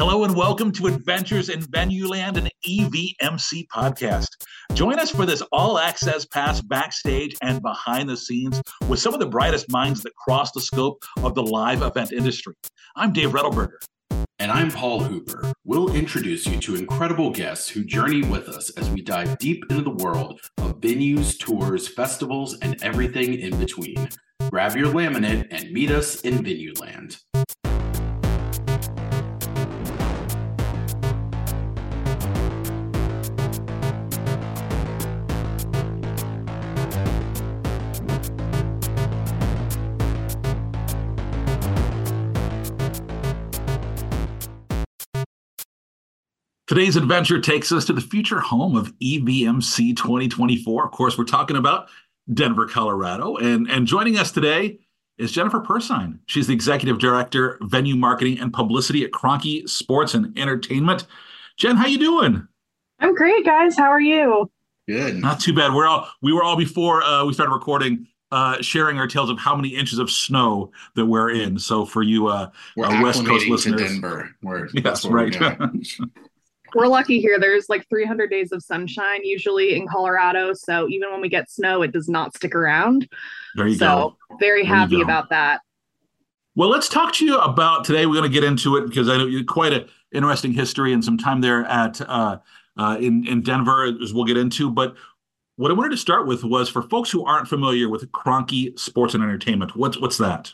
Hello and welcome to Adventures in Venueland, an EVMC podcast. Join us for this all access pass backstage and behind the scenes with some of the brightest minds that cross the scope of the live event industry. I'm Dave Rettelberger. And I'm Paul Hooper. We'll introduce you to incredible guests who journey with us as we dive deep into the world of venues, tours, festivals, and everything in between. Grab your laminate and meet us in Venueland. Today's adventure takes us to the future home of EVMC 2024. Of course, we're talking about Denver, Colorado. And, and joining us today is Jennifer Persyn. She's the Executive Director, Venue Marketing and Publicity at Kroenke Sports and Entertainment. Jen, how you doing? I'm great, guys. How are you? Good. Not too bad. We're all we were all before uh, we started recording uh, sharing our tales of how many inches of snow that we're in. So for you uh, We're uh, West Coast acclimating listeners, to Denver. We're, Yes, that's where we're right. We're lucky here. There's like 300 days of sunshine usually in Colorado. So even when we get snow, it does not stick around. there you so go. very happy about that. Well, let's talk to you about today. We're going to get into it because I know you quite an interesting history and some time there at uh, uh, in in Denver, as we'll get into. But what I wanted to start with was for folks who aren't familiar with Kroenke Sports and Entertainment. What's what's that?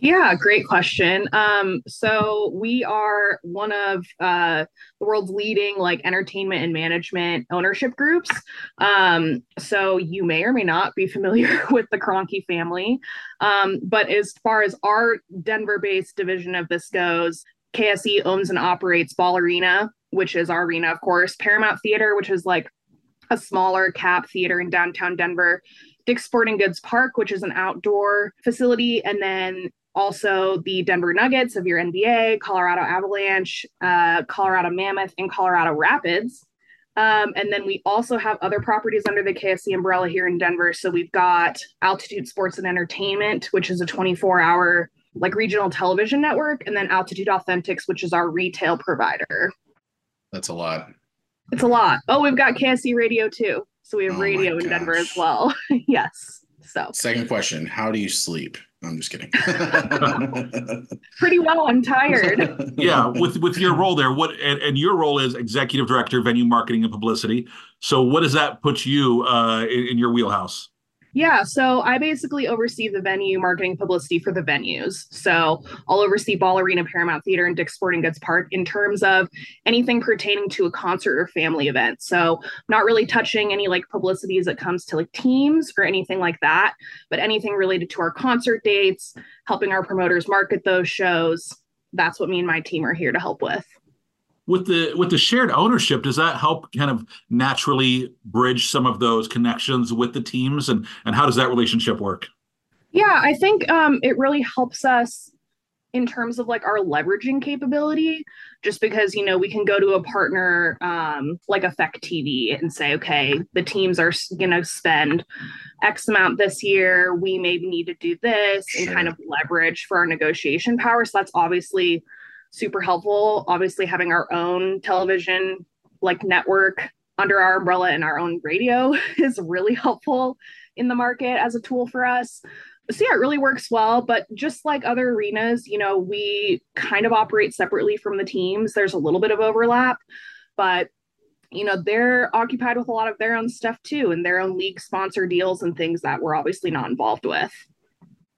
Yeah, great question. Um, so we are one of uh, the world's leading like entertainment and management ownership groups. Um, so you may or may not be familiar with the Kroenke family. Um, but as far as our Denver-based division of this goes, KSE owns and operates Ball Arena, which is our arena, of course, Paramount Theater, which is like a smaller cap theater in downtown Denver. Dick's Sporting Goods Park, which is an outdoor facility, and then also the Denver Nuggets of your NBA, Colorado Avalanche, uh, Colorado Mammoth, and Colorado Rapids. Um, and then we also have other properties under the KSE umbrella here in Denver. So we've got Altitude Sports and Entertainment, which is a 24 hour like regional television network, and then Altitude Authentics, which is our retail provider. That's a lot. It's a lot. Oh, we've got KSE Radio too. So we have Oh radio in Denver as well. yes. So Second question How do you sleep? I'm just kidding. pretty well. I'm tired. Yeah, with with your role there, what and, and your role is Executive Director, Venue Marketing and Publicity. So, what does that put you uh, in, in your wheelhouse? Yeah, so I basically oversee the venue marketing publicity for the venues. So I'll oversee Ball Arena, Paramount Theater, and Dick's Sporting Goods Park in terms of anything pertaining to a concert or family event. So not really touching any like publicity as it comes to like teams or anything like that, but anything related to our concert dates, helping our promoters market those shows. That's what me and my team are here to help with. With the with the shared ownership, does that help kind of naturally bridge some of those connections with the teams, and and how does that relationship work? Yeah, I think um, it really helps us in terms of like our leveraging capability, just because you know we can go to a partner um, like Effectv and say, okay, the teams are going to spend X amount this year. We maybe need to do this and kind of leverage for our negotiation power. So that's obviously super helpful. Obviously, having our own television like network under our umbrella and our own radio is really helpful in the market as a tool for us. So yeah, it really works well. But just like other arenas, you know, we kind of operate separately from the teams. There's a little bit of overlap, but you know, they're occupied with a lot of their own stuff too, and their own league sponsor deals and things that we're obviously not involved with.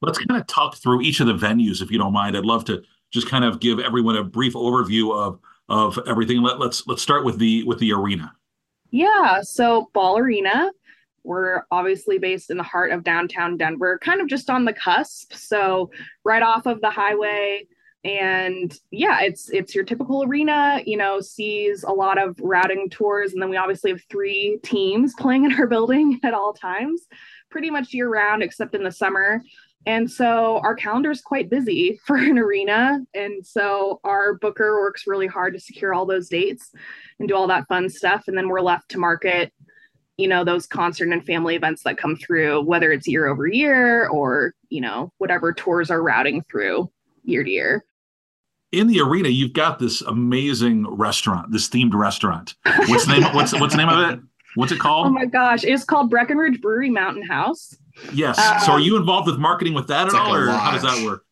Let's kind of talk through each of the venues, if you don't mind. I'd love to just kind of give everyone a brief overview of of everything. Let, let's let's start with the with the arena. Yeah, so Ball Arena, we're obviously based in the heart of downtown Denver, kind of just on the cusp. So right off of the highway. And yeah, it's it's your typical arena, you know, sees a lot of routing tours. And then we obviously have three teams playing in our building at all times, pretty much year round, except in the summer. And so our calendar is quite busy for an arena. And so our booker works really hard to secure all those dates and do all that fun stuff. And then we're left to market, you know, those concert and family events that come through, whether it's year over year or, you know, whatever tours are routing through year to year. in the arena, you've got this amazing restaurant, this themed restaurant. What's the name? what's what's the name of it? What's it called? Oh my gosh, it's called Breckenridge Brewery Mountain House. Yes. Um, so are you involved with marketing with that at all, or how does that work?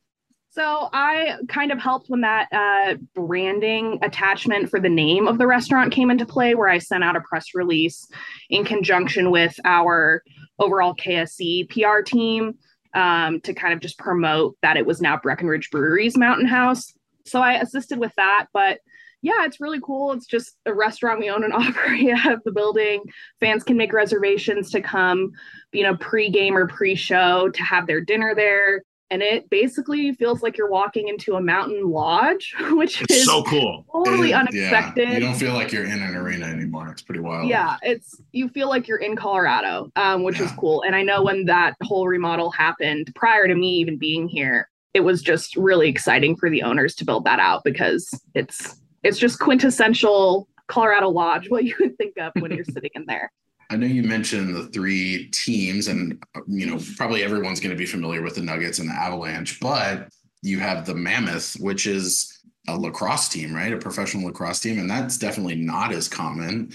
So I kind of helped when that uh, branding attachment for the name of the restaurant came into play, where I sent out a press release in conjunction with our overall KSE PR team um, to kind of just promote that it was now Breckenridge Brewery's Mountain House. So I assisted with that, but yeah, it's really cool. It's just a restaurant we own and operate out of the building. Fans can make reservations to come, you know, pre-game or pre-show to have their dinner there and it basically feels like you're walking into a mountain lodge, which it's is so cool, totally it, unexpected. Yeah. You don't feel like you're in an arena anymore. It's pretty wild. Yeah, it's you feel like you're in Colorado, um, which yeah. is cool. And I know when that whole remodel happened, prior to me even being here, it was just really exciting for the owners to build that out because it's it's just quintessential Colorado lodge, what you would think of when you're sitting in there. I know you mentioned the three teams, and you know probably everyone's going to be familiar with the Nuggets and the Avalanche, but you have the Mammoth, which is a lacrosse team, right? A professional lacrosse team, and that's definitely not as common.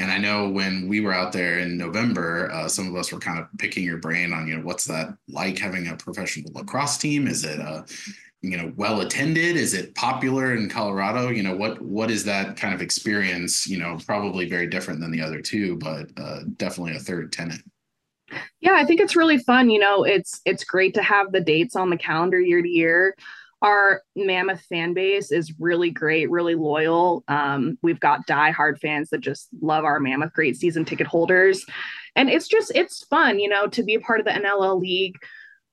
And I know when we were out there in November, uh, some of us were kind of picking your brain on, you know, what's that like having a professional lacrosse team? Is it a you know well attended? Is it popular in colorado? You know what what is that kind of experience you know probably very different than the other two but uh, definitely a third tenant? Yeah i think it's really fun you know it's it's great to have the dates on the calendar year to year. Our mammoth fan base is really great really loyal. Um, we've got die-hard fans that just love our mammoth great season ticket holders. And it's just it's fun you know to be a part of the nll league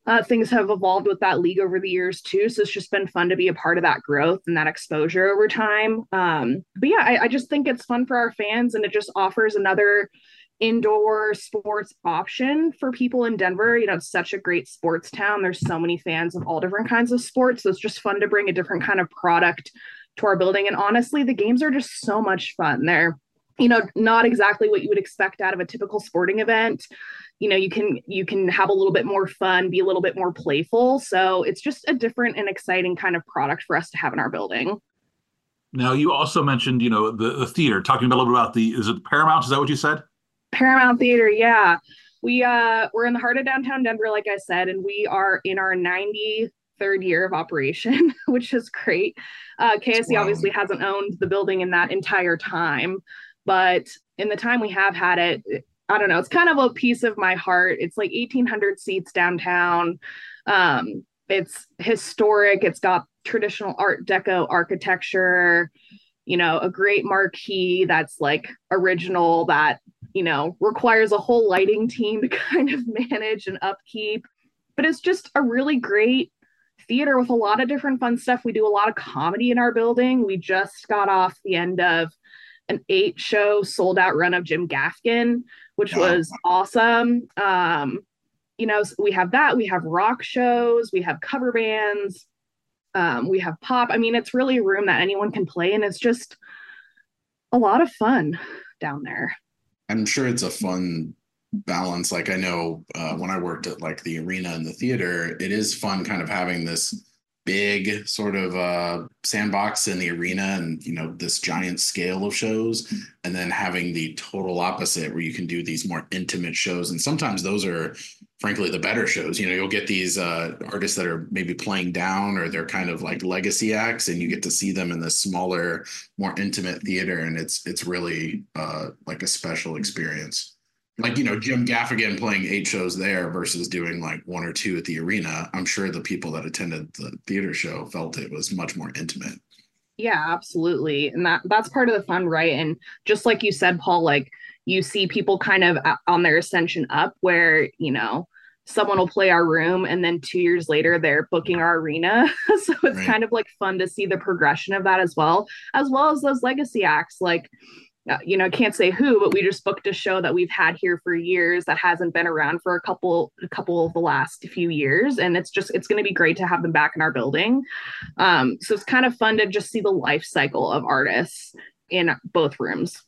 uh, things have evolved with that league over the years too. So it's just been fun to be a part of that growth and that exposure over time. Um, but yeah, I, I just think it's fun for our fans and it just offers another indoor sports option for people in Denver. You know, it's such a great sports town. There's so many fans of all different kinds of sports. So it's just fun to bring a different kind of product to our building. And honestly, the games are just so much fun. They're, you know, not exactly what you would expect out of a typical sporting event you know you can you can have a little bit more fun be a little bit more playful. So it's just a different and exciting kind of product for us to have in our building. Now you also mentioned you know the, the theater. Talking a little bit about the is it paramount? Is that what you said? Paramount theater yeah. We uh we're in the heart of downtown denver like i said and we are in our 93rd year of operation which is great. Uh KSE wow. obviously hasn't owned the building in that entire time but in the time we have had it I don't know. It's kind of a piece of my heart. It's like 1,800 seats downtown. Um, it's historic. It's got traditional Art Deco architecture. You know, a great marquee that's like original that you know requires a whole lighting team to kind of manage and upkeep. But it's just a really great theater with a lot of different fun stuff. We do a lot of comedy in our building. We just got off the end of an eight show sold out run of Jim Gaffigan, which was awesome. Um, you know, we have that, we have rock shows, we have cover bands, um, we have pop. I mean, it's really a room that anyone can play, and it's just a lot of fun down there. I'm sure it's a fun balance. Like I know uh, when I worked at like the arena and the theater, it is fun kind of having this big sort of uh, sandbox in the arena and you know this giant scale of shows. And then having the total opposite where you can do these more intimate shows. And sometimes those are frankly the better shows. You know you'll get these uh, artists that are maybe playing down or they're kind of like legacy acts and you get to see them in the smaller more intimate theater. And it's it's really uh, like a special experience like you know Jim Gaffigan playing eight shows there versus doing like one or two at the arena. I'm sure the people that attended the theater show felt it was much more intimate. Yeah, absolutely, and that that's part of the fun, right? And just like you said, Paul, like you see people kind of on their ascension up, where you know someone will play our room and then two years later they're booking our arena so it's right. kind of like fun to see the progression of that as well as well as those legacy acts like uh, you know, can't say who, but we just booked a show that we've had here for years that hasn't been around for a couple, a couple of the last few years, and it's just it's going to be great to have them back in our building. Um, so it's kind of fun to just see the life cycle of artists in both rooms.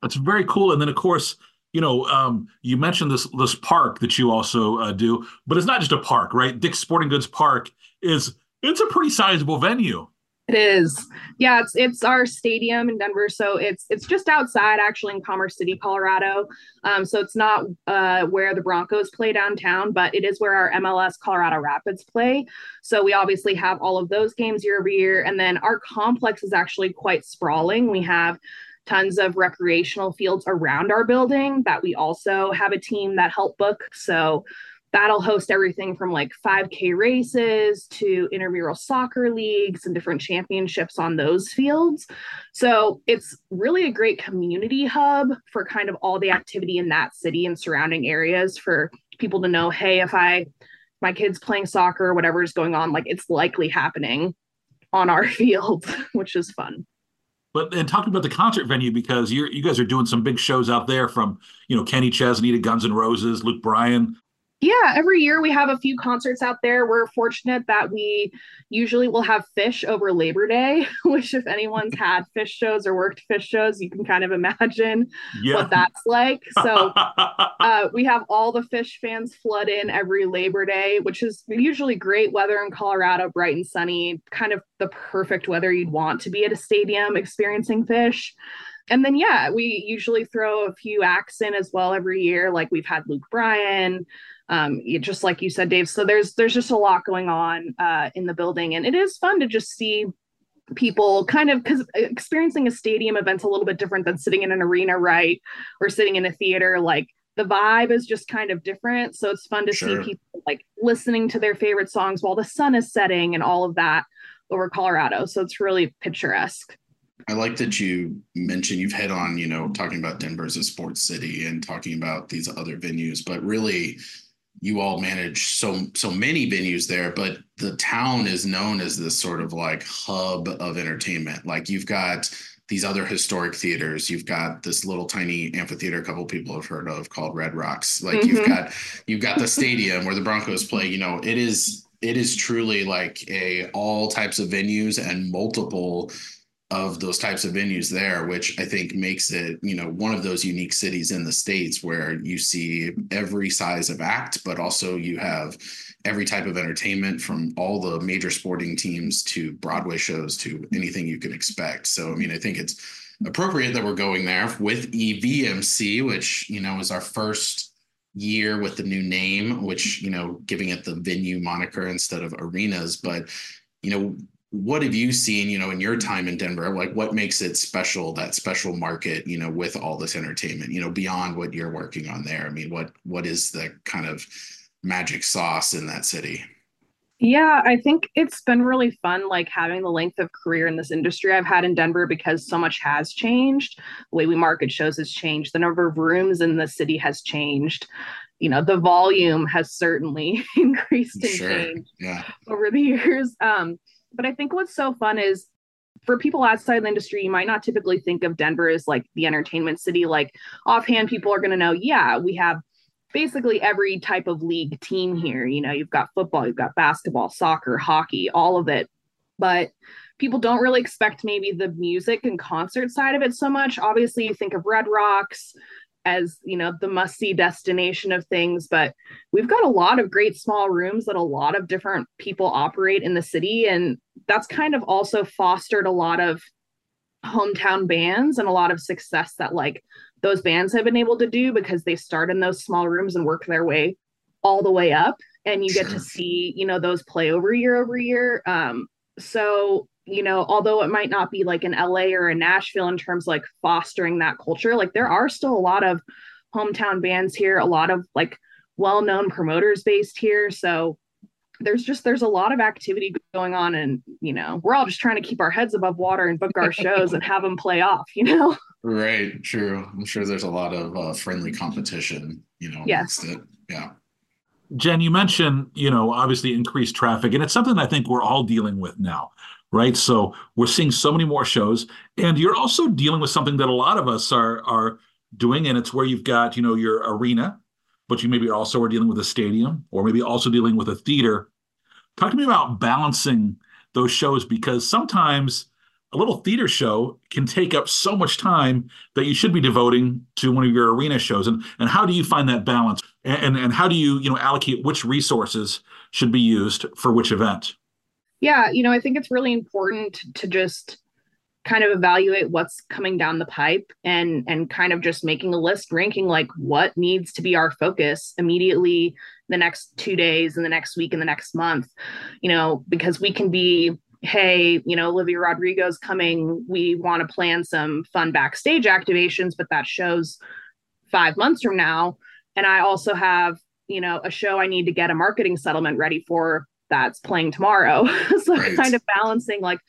That's very cool, and then of course, you know, um, you mentioned this this park that you also uh, do, but it's not just a park, right? Dick's Sporting Goods Park is It's a pretty sizable venue. It is. Yeah, it's it's our stadium in Denver. So it's it's just outside actually in Commerce City, Colorado. Um, so it's not uh, where the Broncos play downtown, but it is where our MLS Colorado Rapids play. So we obviously have all of those games year over year. And then our complex is actually quite sprawling. We have tons of recreational fields around our building that we also have a team that help book. So that'll host everything from like 5K races to intramural soccer leagues and different championships on those fields. So it's really a great community hub for kind of all the activity in that city and surrounding areas for people to know, hey, if I my kids playing soccer whatever is going on, like it's likely happening on our field, which is fun. But and talking about the concert venue because you're you guys are doing some big shows out there from you know Kenny Chesney to Guns N' Roses, Luke Bryan. Yeah, every year we have a few concerts out there. We're fortunate that we usually will have Phish over Labor Day, which, if anyone's had Phish shows or worked Phish shows, you can kind of imagine yeah. what that's like. So uh, we have all the Phish fans flood in every Labor Day, which is usually great weather in Colorado, bright and sunny, kind of the perfect weather you'd want to be at a stadium experiencing Phish. and then yeah we usually throw a few acts in as well every year like we've had luke bryan um, just like you said dave so there's there's just a lot going on uh, in the building and it is fun to just see people kind of because experiencing a stadium event's a little bit different than sitting in an arena right or sitting in a theater like the vibe is just kind of different so it's fun to sure. see people like listening to their favorite songs while the sun is setting and all of that over colorado so it's really picturesque I like that you mentioned you've hit on, you know, talking about Denver as a sports city and talking about these other venues, but really you all manage so so many venues there, but the town is known as this sort of like hub of entertainment. Like you've got these other historic theaters. You've got this little tiny amphitheater a couple people have heard of called Red Rocks. Like mm-hmm. you've got you've got the stadium where the Broncos play. You know, it is it is truly like a all types of venues and multiple of those types of venues there, which I think makes it, you know, one of those unique cities in the States where you see every size of act, but also you have every type of entertainment from all the major sporting teams to Broadway shows to anything you can expect. So, I mean, I think it's appropriate that we're going there with EVMC, which, you know, is our first year with the new name, which, you know, giving it the venue moniker instead of arenas. But, you know, what have you seen you know in your time in denver? Like what makes it special that special market you know with all this entertainment you know beyond what you're working on there? I mean what what is the kind of magic sauce in that city? Yeah i think it's been really fun like having the length of career in this industry i've had in denver because so much has changed. The way we market shows has changed. The number of rooms in the city has changed. You know the volume has certainly increased and sure. changed yeah. over the years. Um but I think what's so fun is for people outside the industry, you might not typically think of Denver as like the entertainment city. Like offhand, people are going to know, yeah, we have basically every type of league team here. You know, you've got football, you've got basketball, soccer, hockey, all of it. But people don't really expect maybe the music and concert side of it so much. Obviously, you think of Red Rocks, as you know the must see destination of things but we've got a lot of great small rooms that a lot of different people operate in the city and that's kind of also fostered a lot of hometown bands and a lot of success that like those bands have been able to do because they start in those small rooms and work their way all the way up and you get to see you know those play over year over year. Um so you know, although it might not be like an LA or a Nashville in terms like fostering that culture, like there are still a lot of hometown bands here, a lot of like well-known promoters based here. So there's just there's a lot of activity going on and you know we're all just trying to keep our heads above water and book our shows and have them play off you know? Right true. I'm sure there's a lot of uh, friendly competition you know yes. it. yeah. Jen you mentioned you know obviously increased traffic and it's something i think we're all dealing with now right? So we're seeing so many more shows, and you're also dealing with something that a lot of us are are doing, and it's where you've got you know your arena, but you maybe also are dealing with a stadium, or maybe also dealing with a theater. Talk to me about balancing those shows because sometimes a little theater show can take up so much time that you should be devoting to one of your arena shows and and how do you find that balance and and how do you you know allocate which resources should be used for which event Yeah, you know, I think it's really important to just kind of evaluate what's coming down the pipe and and kind of just making a list ranking like what needs to be our focus immediately the next 2 days and the next week and the next month you know because we can be hey you know olivia rodrigo's coming we want to plan some fun backstage activations but that shows 5 months from now. And i also have you know a show i need to get a marketing settlement ready for that's playing tomorrow so right. kind of balancing like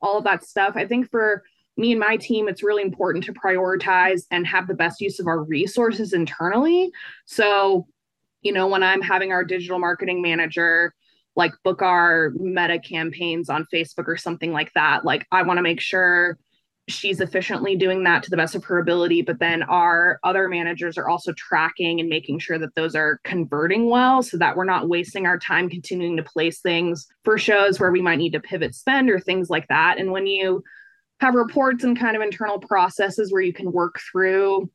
all of that stuff. I think for me and my team, it's really important to prioritize and have the best use of our resources internally. So, you know, when I'm having our digital marketing manager like book our meta campaigns on Facebook or something like that, like I want to make sure she's efficiently doing that to the best of her ability but then our other managers are also tracking and making sure that those are converting well so that we're not wasting our time continuing to place things for shows where we might need to pivot spend or things like that. And when you have reports and kind of internal processes where you can work through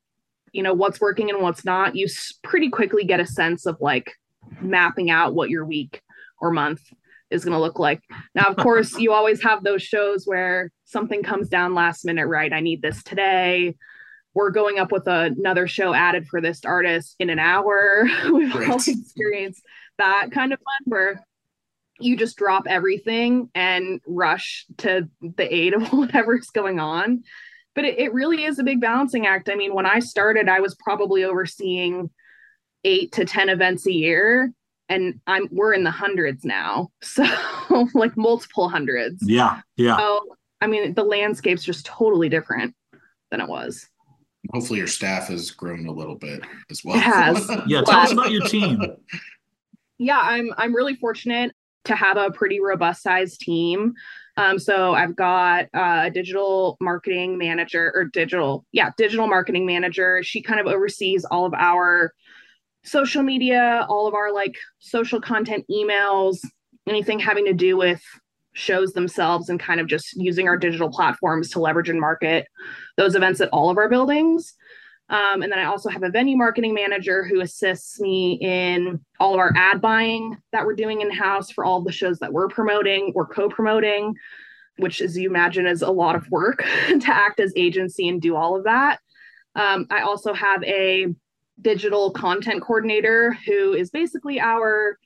you know what's working and what's not you pretty quickly get a sense of like mapping out what your week or month is going to look like. Now, of course, you always have those shows where something comes down last minute, right? I need this today. We're going up with another show added for this artist in an hour. We've all experienced that kind of fun where you just drop everything and rush to the aid of whatever's going on. But it, it really is a big balancing act. I mean, when I started, I was probably overseeing eight to 10 events a year and I'm we're in the hundreds now. So like multiple hundreds. Yeah. Yeah. So I mean the landscape's just totally different than it was. Hopefully your staff has grown a little bit as well. It has. yeah, tell us about your team. Yeah, I'm I'm really fortunate to have a pretty robust sized team. Um, so I've got a digital marketing manager or digital, yeah, digital marketing manager. She kind of oversees all of our social media, all of our like social content emails, anything having to do with shows themselves and kind of just using our digital platforms to leverage and market those events at all of our buildings. Um, and then I also have a venue marketing manager who assists me in all of our ad buying that we're doing in house for all the shows that we're promoting or co promoting, which, as you imagine, is a lot of work to act as agency and do all of that. Um, I also have a digital content coordinator who is basically our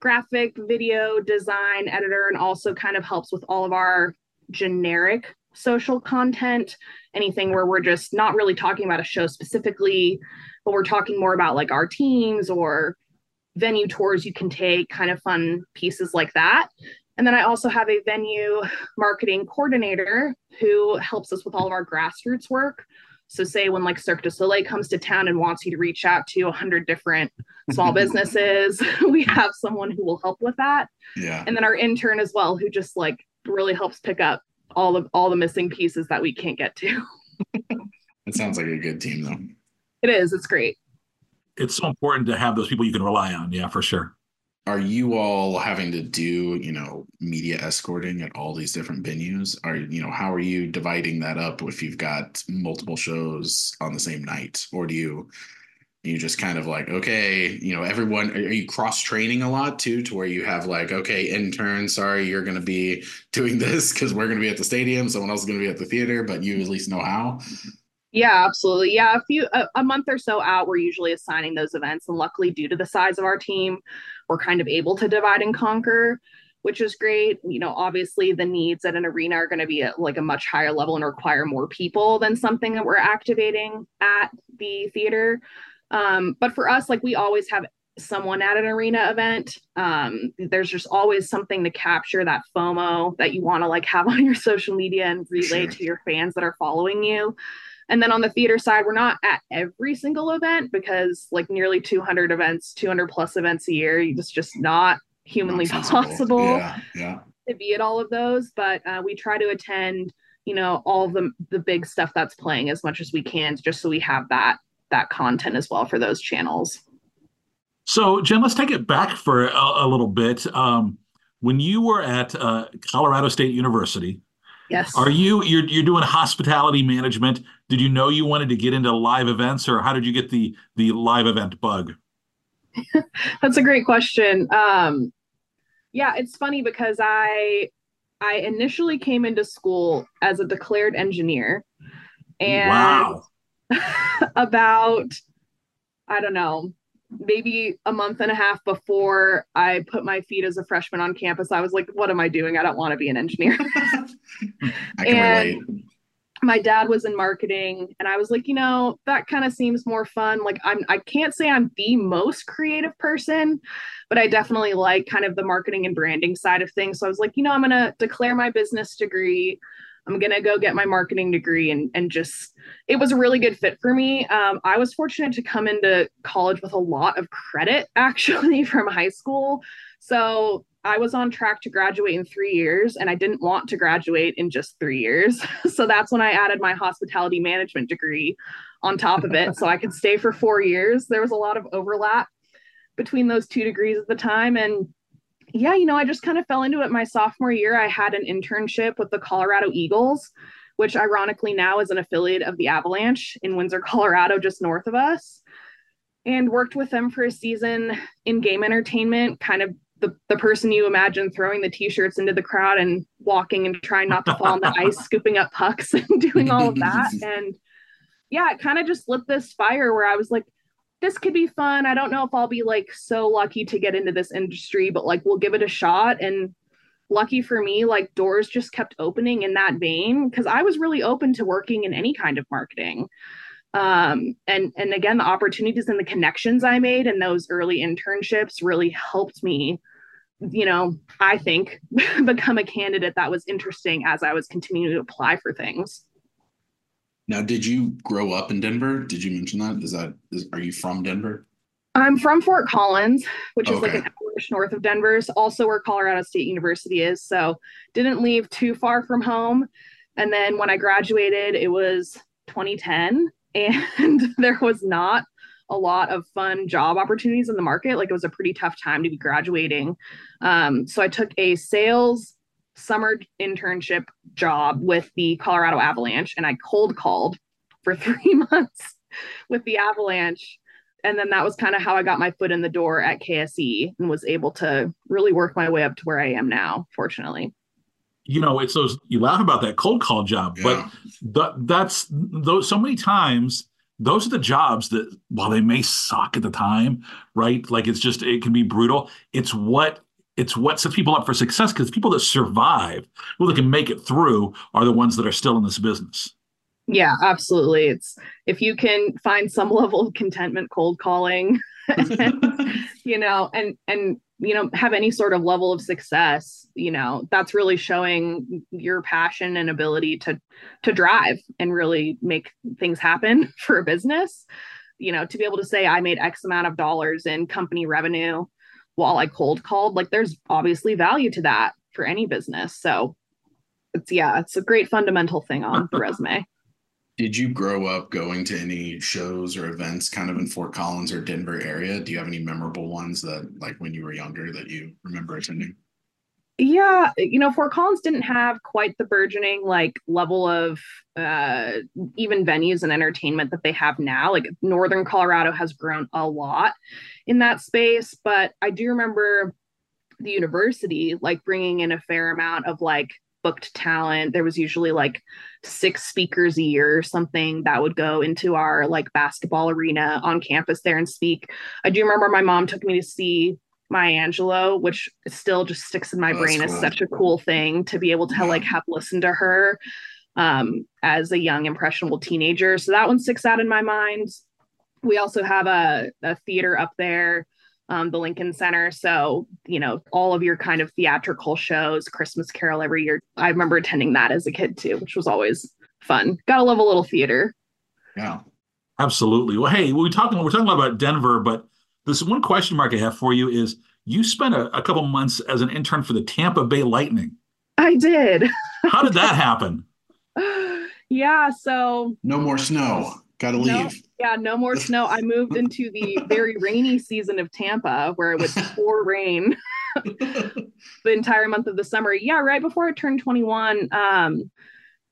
graphic video design editor and also kind of helps with all of our generic social content. Anything where we're just not really talking about a show specifically but we're talking more about like our teams or venue tours you can take kind of fun pieces like that. And then i also have a venue marketing coordinator who helps us with all of our grassroots work so, say when like Cirque du Soleil comes to town and wants you to reach out to a hundred different small businesses, we have someone who will help with that. Yeah. And then our intern as well, who just like really helps pick up all of all the missing pieces that we can't get to. it sounds like a good team, though. It is. It's great. It's so important to have those people you can rely on. Yeah, for sure are you all having to do you know media escorting at all these different venues? Are you know how are you dividing that up if you've got multiple shows on the same night? Or do you you just kind of like okay you know everyone are you cross training a lot too to where you have like okay intern sorry you're going to be doing this because we're going to be at the stadium someone else is going to be at the theater but you at least know how? Yeah, absolutely. Yeah, a few a, a, month or so out, we're usually assigning those events, and luckily, due to the size of our team, we're kind of able to divide and conquer, which is great. You know, obviously, the needs at an arena are going to be at like a much higher level and require more people than something that we're activating at the theater. Um, but for us, like we always have someone at an arena event. Um, there's just always something to capture that FOMO that you want to like have on your social media and relay sure. to your fans that are following you. And then on the theater side, we're not at every single event because like nearly 200 events, 200 plus events a year, it's just not humanly not possible yeah, yeah. to be at all of those. But uh, we try to attend, you know, all the the big stuff that's playing as much as we can, just so we have that that content as well for those channels. So, Jen, let's take it back for a, a little bit. Um, when you were at uh, Colorado State University, Yes. Are you you're you're doing hospitality management? Did you know you wanted to get into live events, or how did you get the the live event bug? That's a great question. Um, Yeah, it's funny because I I initially came into school as a declared engineer. And wow. about I don't know, maybe a month and a half before I put my feet as a freshman on campus, I was like, what am I doing? I don't want to be an engineer. I can and relate. My dad was in marketing and I was like, you know, that kind of seems more fun. Like I'm I can't say I'm the most creative person, but I definitely like kind of the marketing and branding side of things. So I was like, you know, I'm going to declare my business degree I'm gonna go get my marketing degree and and just it was a really good fit for me. Um, I was fortunate to come into college with a lot of credit actually from high school, so I was on track to graduate in three years, and I didn't want to graduate in just three years. so that's when I added my hospitality management degree on top of it, so I could stay for four years. There was a lot of overlap between those two degrees at the time, and yeah, you know, I just kind of fell into it my sophomore year. I had an internship with the Colorado Eagles, which ironically now is an affiliate of the Avalanche in Windsor, Colorado, just north of us, and worked with them for a season in game entertainment, kind of the, the person you imagine throwing the t-shirts into the crowd and walking and trying not to fall on the ice, scooping up pucks and doing all of that. And yeah, it kind of just lit this fire where I was like, this could be fun. I don't know if I'll be like so lucky to get into this industry, but like we'll give it a shot. And lucky for me, like doors just kept opening in that vein because I was really open to working in any kind of marketing. Um, and and again, the opportunities and the connections I made in those early internships really helped me, you know, I think become a candidate that was interesting as I was continuing to apply for things. Now, did you grow up in Denver? Did you mention that? Is that is, are you from Denver? I'm from Fort Collins, which is okay. like an hour north of Denver. It's also where Colorado State University is. So didn't leave too far from home. And then when I graduated, it was 2010, and there was not a lot of fun job opportunities in the market. Like it was a pretty tough time to be graduating. Um, so I took a sales summer internship job with the Colorado Avalanche and I cold called for three months with the Avalanche. And then that was kind of how I got my foot in the door at KSE and was able to really work my way up to where I am now, fortunately. You know, it's those you laugh about that cold call job, yeah. but th- that's those so many times those are the jobs that while they may suck at the time, right? Like it's just it can be brutal. It's what it's what sets people up for success because people that survive, people that can make it through, are the ones that are still in this business. Yeah, absolutely. It's if you can find some level of contentment cold calling, you know, and and you know have any sort of level of success, you know, that's really showing your passion and ability to to drive and really make things happen for a business. You know, to be able to say I made X amount of dollars in company revenue while I cold called, like there's obviously value to that for any business. So it's yeah, it's a great fundamental thing on the resume. Did you grow up going to any shows or events kind of in Fort Collins or Denver area? Do you have any memorable ones that like when you were younger that you remember attending? yeah you know fort collins didn't have quite the burgeoning like level of uh even venues and entertainment that they have now like northern colorado has grown a lot in that space but i do remember the university like bringing in a fair amount of like booked talent there was usually like six speakers a year or something that would go into our like basketball arena on campus there and speak i do remember my mom took me to see Maya Angelou, which still just sticks in my oh, brain cool. such a cool thing to be able to yeah. like have listened to her um, as a young impressionable teenager. So that one sticks out in my mind. We also have a, a theater up there, um, the Lincoln Center. So, you know, all of your kind of theatrical shows, Christmas Carol every year. I remember attending that as a kid too, which was always fun. Gotta love a little theater. Yeah. Absolutely. Well, hey, we're talking we're talking about Denver, but this one question mark I have for you is you spent a, a couple months as an intern for the Tampa Bay Lightning. I did. How did that happen? yeah, so no more snow. Gotta leave. No, yeah, no more snow. I moved into the very rainy season of Tampa where it would pour rain the entire month of the summer. Yeah, right before I turned 21. Um,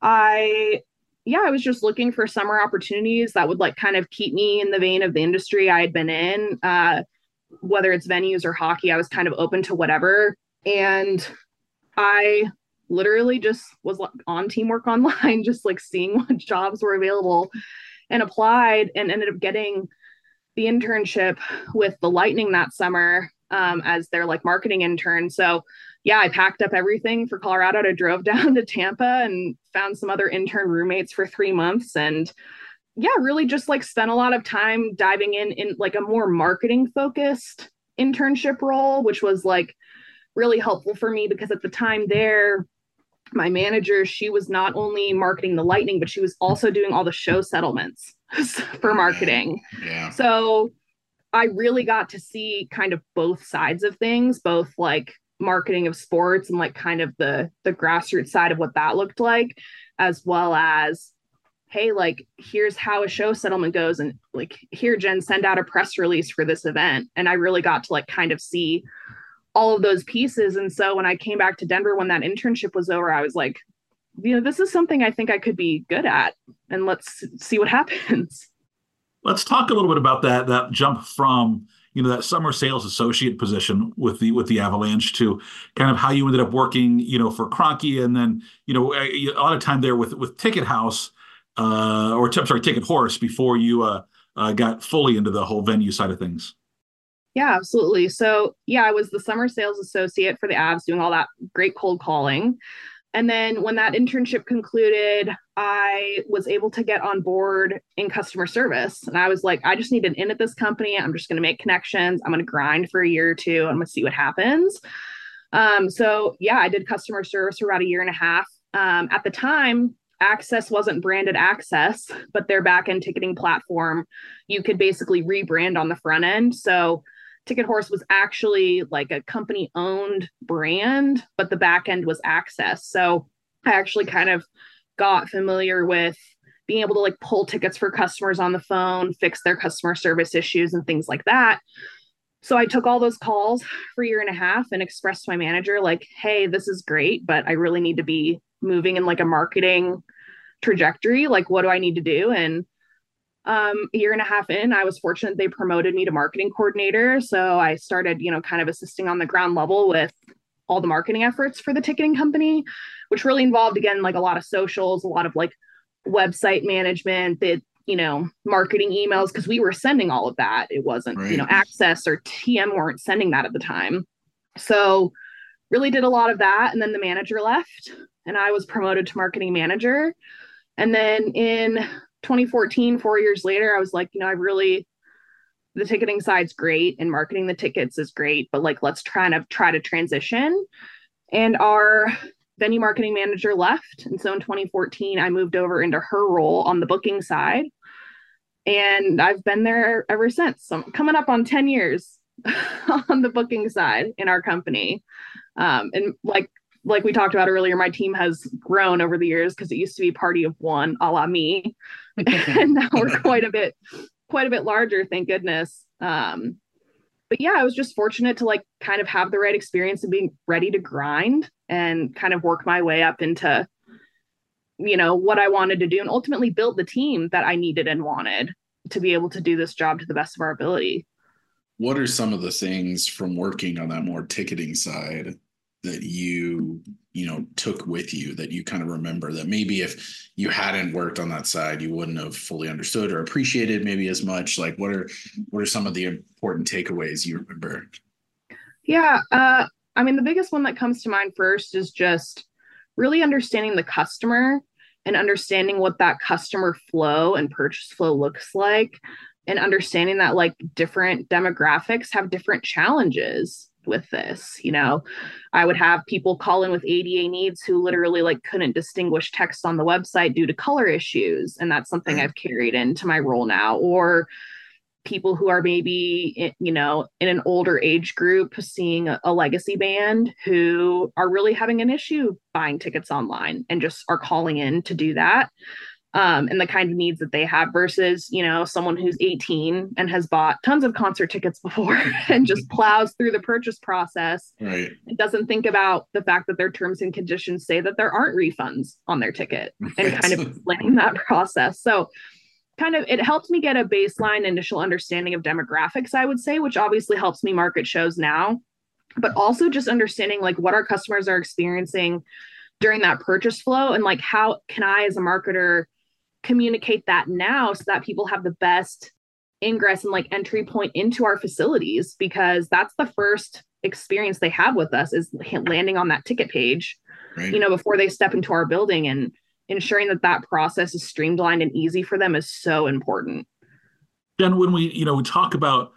I yeah, I was just looking for summer opportunities that would like kind of keep me in the vein of the industry I had been in. Uh, whether it's venues or hockey, I was kind of open to whatever And I literally just was on teamwork online, just like seeing what jobs were available and applied and ended up getting the internship with the Lightning that summer um, as their like marketing intern. So yeah, I packed up everything for Colorado. I drove down to Tampa and found some other intern roommates for three months and yeah, really just like spent a lot of time diving in in like a more marketing focused internship role, which was like really helpful for me because at the time there, my manager, she was not only marketing the lightning, but she was also doing all the show settlements for marketing. Yeah. So I really got to see kind of both sides of things, both like marketing of sports and like kind of the the grassroots side of what that looked like, as well as hey, like here's how a show settlement goes, and like here, Jen, send out a press release for this event. And I really got to like kind of see all of those pieces. And so when I came back to Denver when that internship was over, I was like, you know, this is something I think I could be good at, and let's see what happens. Let's talk a little bit about that that jump from you know that summer sales associate position with the with the Avalanche to kind of how you ended up working you know for Kroenke and then you know a, a lot of time there with with Ticket House uh, or I'm sorry Ticket Horse before you uh, uh, got fully into the whole venue side of things. Yeah, absolutely. So yeah, I was the summer sales associate for the Avs doing all that great cold calling. And then when that internship concluded, I was able to get on board in customer service. And I was like, I just need an in at this company. I'm just going to make connections. I'm going to grind for a year or two. I'm going to see what happens. Um, so, yeah, I did customer service for about a year and a half. Um, at the time, AXS wasn't branded AXS, but their back end ticketing platform, you could basically rebrand on the front end. So, Ticket Horse was actually like a company owned brand, but the back end was AXS. So I actually kind of got familiar with being able to like pull tickets for customers on the phone, fix their customer service issues and things like that. So I took all those calls for a year and a half and expressed to my manager, like, hey, this is great, but I really need to be moving in like a marketing trajectory. Like, what do I need to do? And um, a year and a half in, I was fortunate they promoted me to marketing coordinator. So I started, you know, kind of assisting on the ground level with all the marketing efforts for the ticketing company, which really involved, again, like a lot of socials, a lot of like website management, the, you know, marketing emails, because we were sending all of that. It wasn't, right. you know, AXS or TM weren't sending that at the time. So really did a lot of that. And then the manager left and I was promoted to marketing manager. And then in 2014, four years later, I was like, you know, I really the ticketing side's great and marketing the tickets is great, but like let's try and try to transition. And our venue marketing manager left. And so in 2014, I moved over into her role on the booking side. And I've been there ever since. So I'm coming up on 10 years on the booking side in our company. Um, and like like we talked about earlier, my team has grown over the years because it used to be party of one, a la me, and now we're quite a bit, quite a bit larger, thank goodness. Um, but yeah, I was just fortunate to like kind of have the right experience and being ready to grind and kind of work my way up into, you know, what I wanted to do and ultimately build the team that I needed and wanted to be able to do this job to the best of our ability. What are some of the things from working on that more ticketing side that you you know took with you that you kind of remember that maybe if you hadn't worked on that side you wouldn't have fully understood or appreciated maybe as much. Like what are what are some of the important takeaways you remember? Yeah uh i mean the biggest one that comes to mind first is just really understanding the customer and understanding what that customer flow and purchase flow looks like and understanding that like different demographics have different challenges with this you know? I would have people call in with ada needs who literally like couldn't distinguish text on the website due to color issues and that's something mm. i've carried into my role now. Or people who are maybe you know in an older age group seeing a, a legacy band who are really having an issue buying tickets online and just are calling in to do that um, and the kind of needs that they have versus you know someone who's 18 and has bought tons of concert tickets before and just plows through the purchase process. Right. It doesn't think about the fact that their terms and conditions say that there aren't refunds on their ticket and kind of explaining that process. So kind of it helped me get a baseline initial understanding of demographics i would say which obviously helps me market shows now but also just understanding like what our customers are experiencing during that purchase flow and like how can I as a marketer communicate that now so that people have the best ingress and like entry point into our facilities because that's the first experience they have with us is landing on that ticket page right. you know before they step into our building and ensuring that that process is streamlined and easy for them is so important Jen, when we you know we talk about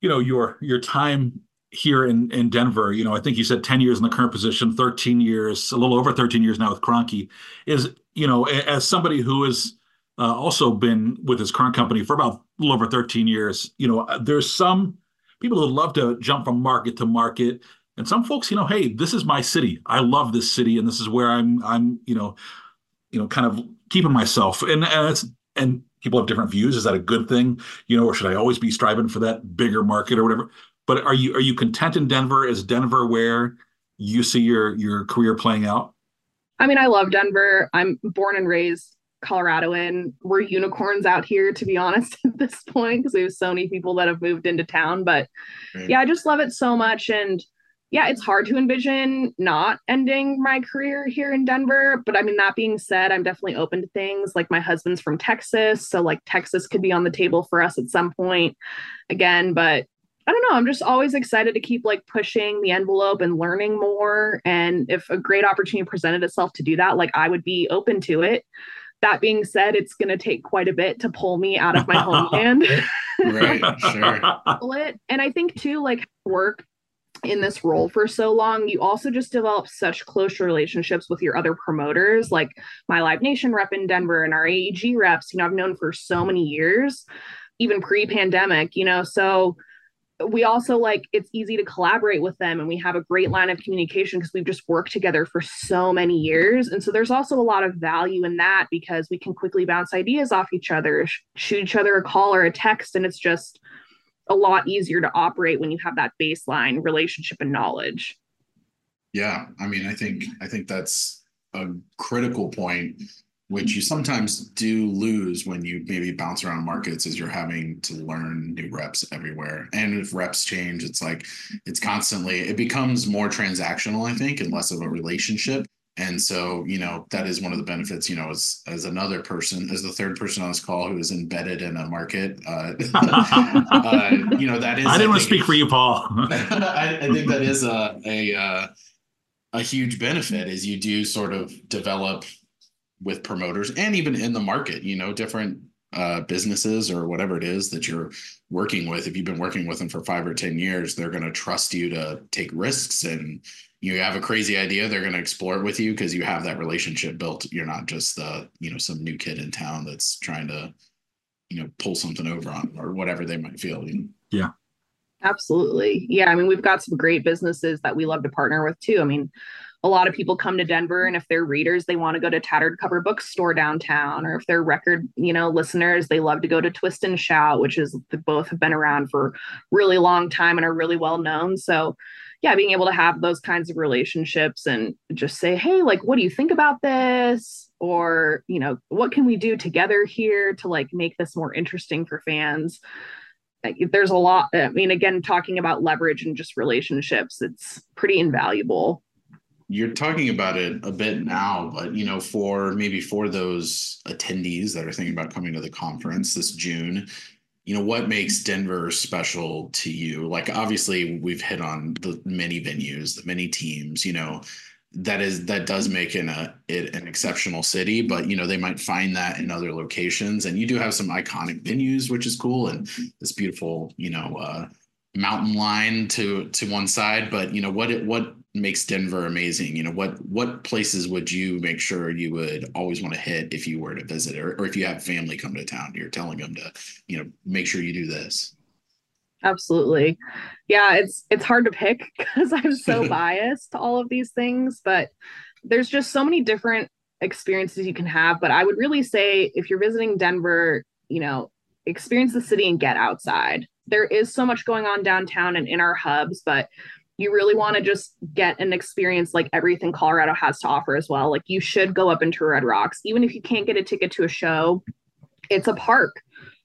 you know your your time here in in Denver, you know, I think you said 10 years in the current position, 13 years, a little over 13 years now with Kroenke, is, you know, as somebody who has uh, also been with his current company for about a little over 13 years, you know, there's some people who love to jump from market to market. And some folks, you know, hey, this is my city. I love this city, and this is where I'm, I'm, you know, you know, kind of keeping myself. And and it's and people have different views. Is that a good thing? You know, or should I always be striving for that bigger market or whatever? But are you are you content in Denver? Is Denver where you see your your career playing out? I mean, I love Denver. I'm born and raised Coloradoan. We're unicorns out here, to be honest, at this point, because we have so many people that have moved into town. But right. yeah, I just love it so much. And yeah, it's hard to envision not ending my career here in Denver. But I mean, that being said, I'm definitely open to things. Like my husband's from Texas. So like Texas could be on the table for us at some point again. But I don't know. I'm just always excited to keep like pushing the envelope and learning more. And if a great opportunity presented itself to do that, like I would be open to it. That being said, it's going to take quite a bit to pull me out of my homeland. right, sure. and I think too, like work in this role for so long, you also just develop such close relationships with your other promoters, like my Live Nation rep in Denver and our AEG reps. You know, I've known for so many years, even pre-pandemic. You know, so we also like it's easy to collaborate with them and we have a great line of communication because we've just worked together for so many years. And so there's also a lot of value in that because we can quickly bounce ideas off each other shoot each other a call or a text and it's just a lot easier to operate when you have that baseline relationship and knowledge. Yeah i mean i think i think that's a critical point which you sometimes do lose when you maybe bounce around markets as you're having to learn new reps everywhere. And if reps change, it's like it's constantly it becomes more transactional, I think, and less of a relationship. And so, you know, that is one of the benefits, you know, as as another person, as the third person on this call who is embedded in a market, uh, uh you know, that is. I didn't I want to speak for you, Paul. I, I, think that is a a uh, a huge benefit is you do sort of develop with promoters and even in the market, you know, different uh, businesses or whatever it is that you're working with. If you've been working with them for five or 10 years, they're going to trust you to take risks and you have a crazy idea, they're going to explore it with you because you have that relationship built. You're not just the, you know, some new kid in town that's trying to, you know, pull something over on or whatever they might feel. You know? Yeah. Absolutely. Yeah. I mean, we've got some great businesses that we love to partner with too. I mean, a lot of people come to Denver and if they're readers, they want to go to Tattered Cover Bookstore downtown, or if they're record, you know, listeners, they love to go to Twist and Shout, which is both have been around for really long time and are really well known. So yeah, being able to have those kinds of relationships and just say, hey, like, what do you think about this? Or, you know, what can we do together here to like make this more interesting for fans? There's a lot. I mean, again, talking about leverage and just relationships, it's pretty invaluable you're talking about it a bit now, but you know, for maybe for those attendees that are thinking about coming to the conference this June, you know, what makes Denver special to you? Like, obviously, we've hit on the many venues, the many teams. You know, that is that does make it, a, it an exceptional city, but you know, they might find that in other locations. And you do have some iconic venues, which is cool, and this beautiful, you know. uh mountain line to to one side but you know what it what makes Denver amazing? You know, what what places would you make sure you would always want to hit if you were to visit, or, or if you have family come to town, you're telling them to, you know, make sure you do this. Absolutely, yeah. It's it's hard to pick because I'm so biased to all of these things, but there's just so many different experiences you can have. But I would really say if you're visiting Denver, you know, experience the city and get outside. There is so much going on downtown and in our hubs, but you really want to just get an experience like everything Colorado has to offer as well. Like you should go up into Red Rocks, even if you can't get a ticket to a show. It's a park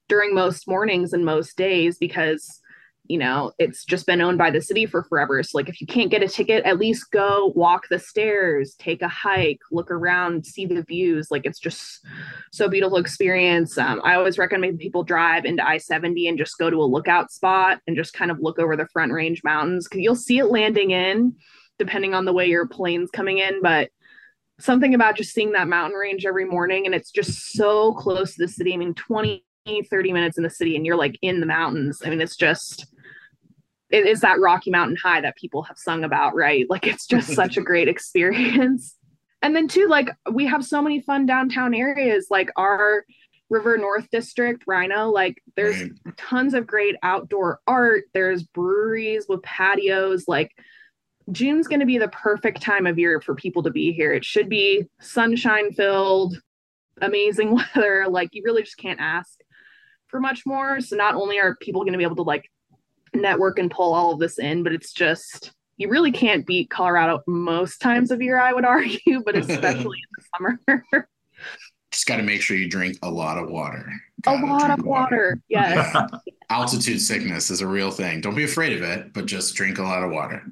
during most mornings and most days because you know, it's just been owned by the city for forever. So like if you can't get a ticket, at least go walk the stairs, take a hike, look around, see the views. Like it's just so beautiful experience. Um, I always recommend people drive into I-70 and just go to a lookout spot and just kind of look over the front range mountains because you'll see it landing in depending on the way your plane's coming in. But something about just seeing that mountain range every morning and it's just so close to the city. I mean, 20 30 minutes in the city and you're like in the mountains. I mean, it's just it is that Rocky Mountain high that people have sung about, right? Like it's just such a great experience. And then too, like we have so many fun downtown areas, like our River North District, RiNo, like there's right. tons of great outdoor art. There's breweries with patios. Like June's going to be the perfect time of year for people to be here. It should be sunshine filled, amazing weather. Like you really just can't ask for much more. So not only are people going to be able to like network and pull all of this in, but it's just you really can't beat Colorado most times of year, I would argue, but especially in the summer. just got to make sure you drink a lot of water. Gotta a lot of water. water. Yes. Altitude sickness is a real thing. Don't be afraid of it, but just drink a lot of water.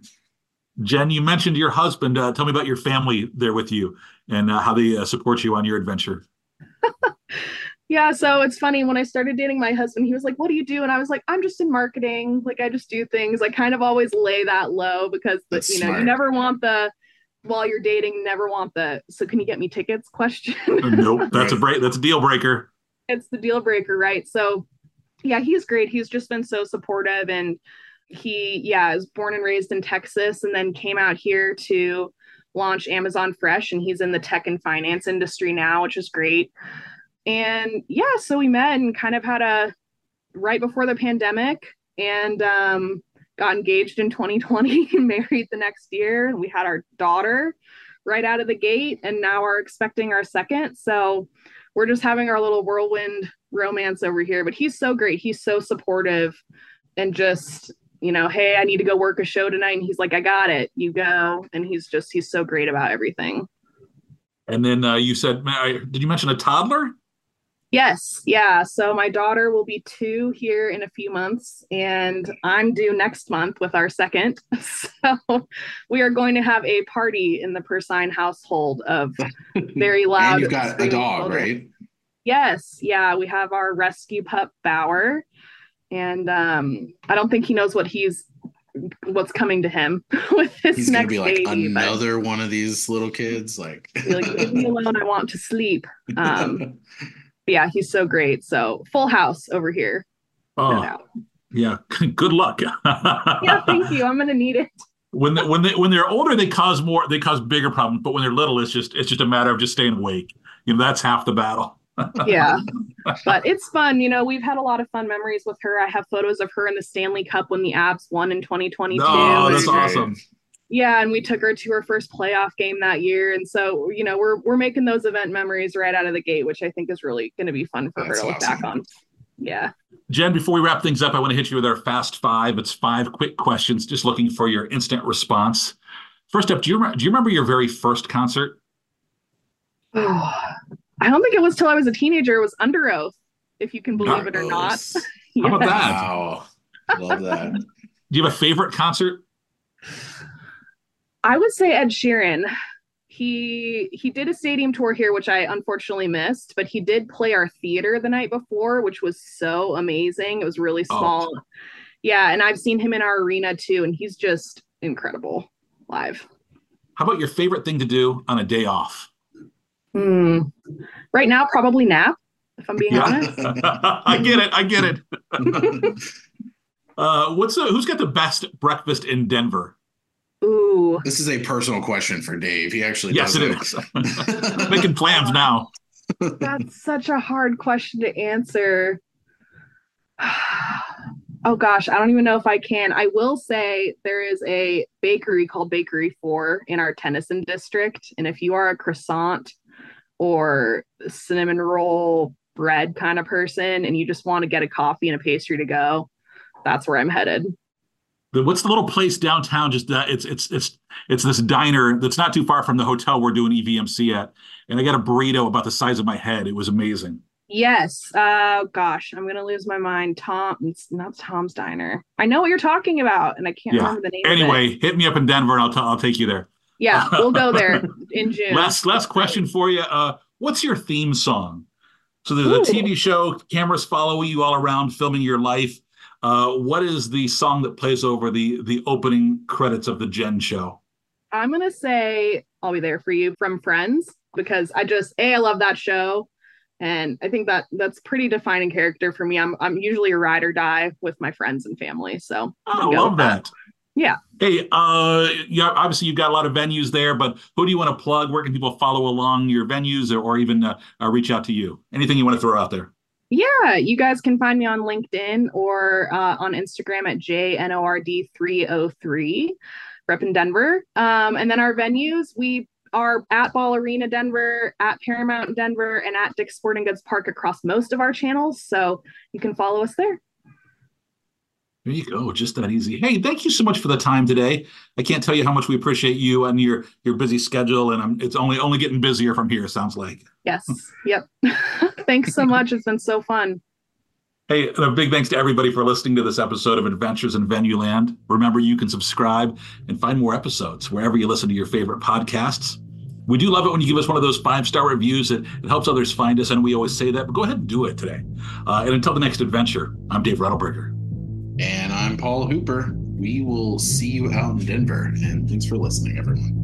Jen, you mentioned your husband. Uh, tell me about your family there with you and uh, how they uh, support you on your adventure. yeah so it's funny when i started dating my husband he was like what do you do? And i was like i'm just in marketing. Like i just do things. I kind of always lay that low because the, you know smart. you never want the while you're dating never want the so can you get me tickets? question. Uh, nope. That's a break that's a deal breaker. It's the deal breaker right? So yeah he's great. He's just been so supportive and he yeah is born and raised in texas and then came out here to launch amazon fresh and he's in the tech and finance industry now which is great and yeah, so we met and kind of had a right before the pandemic and um, got engaged in 2020 and married the next year. And we had our daughter right out of the gate and now are expecting our second. So we're just having our little whirlwind romance over here. But he's so great. He's so supportive and just, you know, hey, I need to go work a show tonight. And he's like, I got it. You go. And he's just, he's so great about everything. And then uh, you said, did you mention a toddler? Yes, yeah. So my daughter will be two here in a few months, and I'm due next month with our second. So we are going to have a party in the Persyn household of very loud. and you've got a dog, children. right? Yes, yeah. We have our rescue pup Bauer, and um, I don't think he knows what he's what's coming to him with this he's next gonna be like baby, another one of these little kids. Like, like leave me alone. I want to sleep. Um, yeah, he's so great. So full house over here. Oh, yeah. Good luck. yeah, thank you. I'm gonna need it. When they, when they when they're older, they cause more. They cause bigger problems. But when they're little, it's just it's just a matter of just staying awake. You know, that's half the battle. yeah, but it's fun. You know, we've had a lot of fun memories with her. I have photos of her in the Stanley Cup when the Avs won in 2022. Oh, that's awesome. Yeah, and we took her to her first playoff game that year, and so you know we're we're making those event memories right out of the gate, which I think is really going to be fun for That's her to look awesome. back on. Yeah. Jen, before we wrap things up, I want to hit you with our fast five. It's five quick questions, just looking for your instant response. First up, do you re- do you remember your very first concert? Oh, I don't think it was till I was a teenager. It was Underoath, if you can believe it or not. yes. How about that? Wow, love that. do you have a favorite concert? I would say Ed Sheeran. He he did a stadium tour here, which I unfortunately missed, but he did play our theater the night before, which was so amazing. It was really oh. small. Oh. Yeah, and I've seen him in our arena too, and he's just incredible live. How about your favorite thing to do on a day off? Hmm. Right now, probably nap. If I'm being yeah. honest. I get it. I get it. uh, what's the, who's got the best breakfast in Denver? Ooh. This is a personal question for Dave. He actually yes, it is. Making plans now. That's such a hard question to answer. oh gosh, I don't even know if I can. I will say there is a bakery called Bakery 4 in our Tennyson district. And if you are a croissant or cinnamon roll bread kind of person and you just want to get a coffee and a pastry to go, that's where I'm headed the, what's the little place downtown? Just that it's it's it's it's this diner that's not too far from the hotel we're doing EVMC at, and I got a burrito about the size of my head. It was amazing. Yes. Uh gosh, I'm gonna lose my mind. Tom it's not Tom's Diner. I know what you're talking about, and I can't Yeah. remember the name. Anyway, hit me up in Denver and I'll, t- I'll take you there. Yeah, we'll go there in June. Last last question for you. Uh, what's your theme song? So there's Ooh. a TV show, cameras follow you all around, filming your life. Uh, what is the song that plays over the the opening credits of the Jen show? I'm gonna say I'll be there for you from Friends because I just a I love that show, and I think that that's pretty defining character for me. I'm I'm usually a ride or die with my friends and family, so Oh, I love with that. Yeah. Hey, uh, yeah, obviously you've got a lot of venues there, but who do you want to plug? Where can people follow along your venues or, or even uh, uh, reach out to you? Anything you want to throw out there? Yeah, you guys can find me on LinkedIn or uh, on Instagram at JNORD303, rep in Denver. Um, and then our venues, we are at Ball Arena Denver, at Paramount Denver, and at Dick's Sporting Goods Park across most of our channels. So you can follow us there. There you go, just that easy. Hey, thank you so much for the time today. I can't tell you how much we appreciate you and your your busy schedule, and I'm, it's only only getting busier from here. Sounds like. Yes. yep. Thanks so much. It's been so fun. Hey, and a big thanks to everybody for listening to this episode of Adventures in Venue Land. Remember, you can subscribe and find more episodes wherever you listen to your favorite podcasts. We do love it when you give us one of those five star reviews. It, it helps others find us, and we always say that. But go ahead and do it today. Uh, and until the next adventure, I'm Dave Rettelberger. And I'm Paul Hooper. We will see you out in Denver. And thanks for listening, everyone.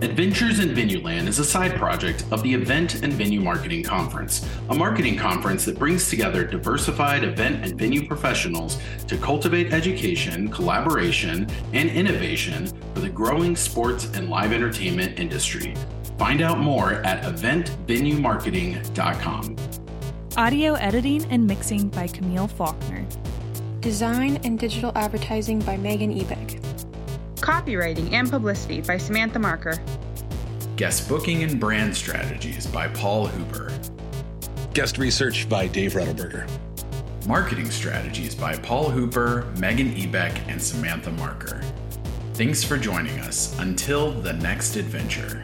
Adventures in Venue Land is a side project of the Event and Venue Marketing Conference, a marketing conference that brings together diversified event and venue professionals to cultivate education, collaboration, and innovation for the growing sports and live entertainment industry. Find out more at eventvenuemarketing.com. Audio editing and mixing by Camille Faulkner. Design and digital advertising by Megan Ebeck. Copywriting and publicity by Samantha Marker. Guest booking and brand strategies by Paul Hooper. Guest research by Dave Rettelberger. Marketing strategies by Paul Hooper, Megan Ebeck, and Samantha Marker. Thanks for joining us. Until the next adventure.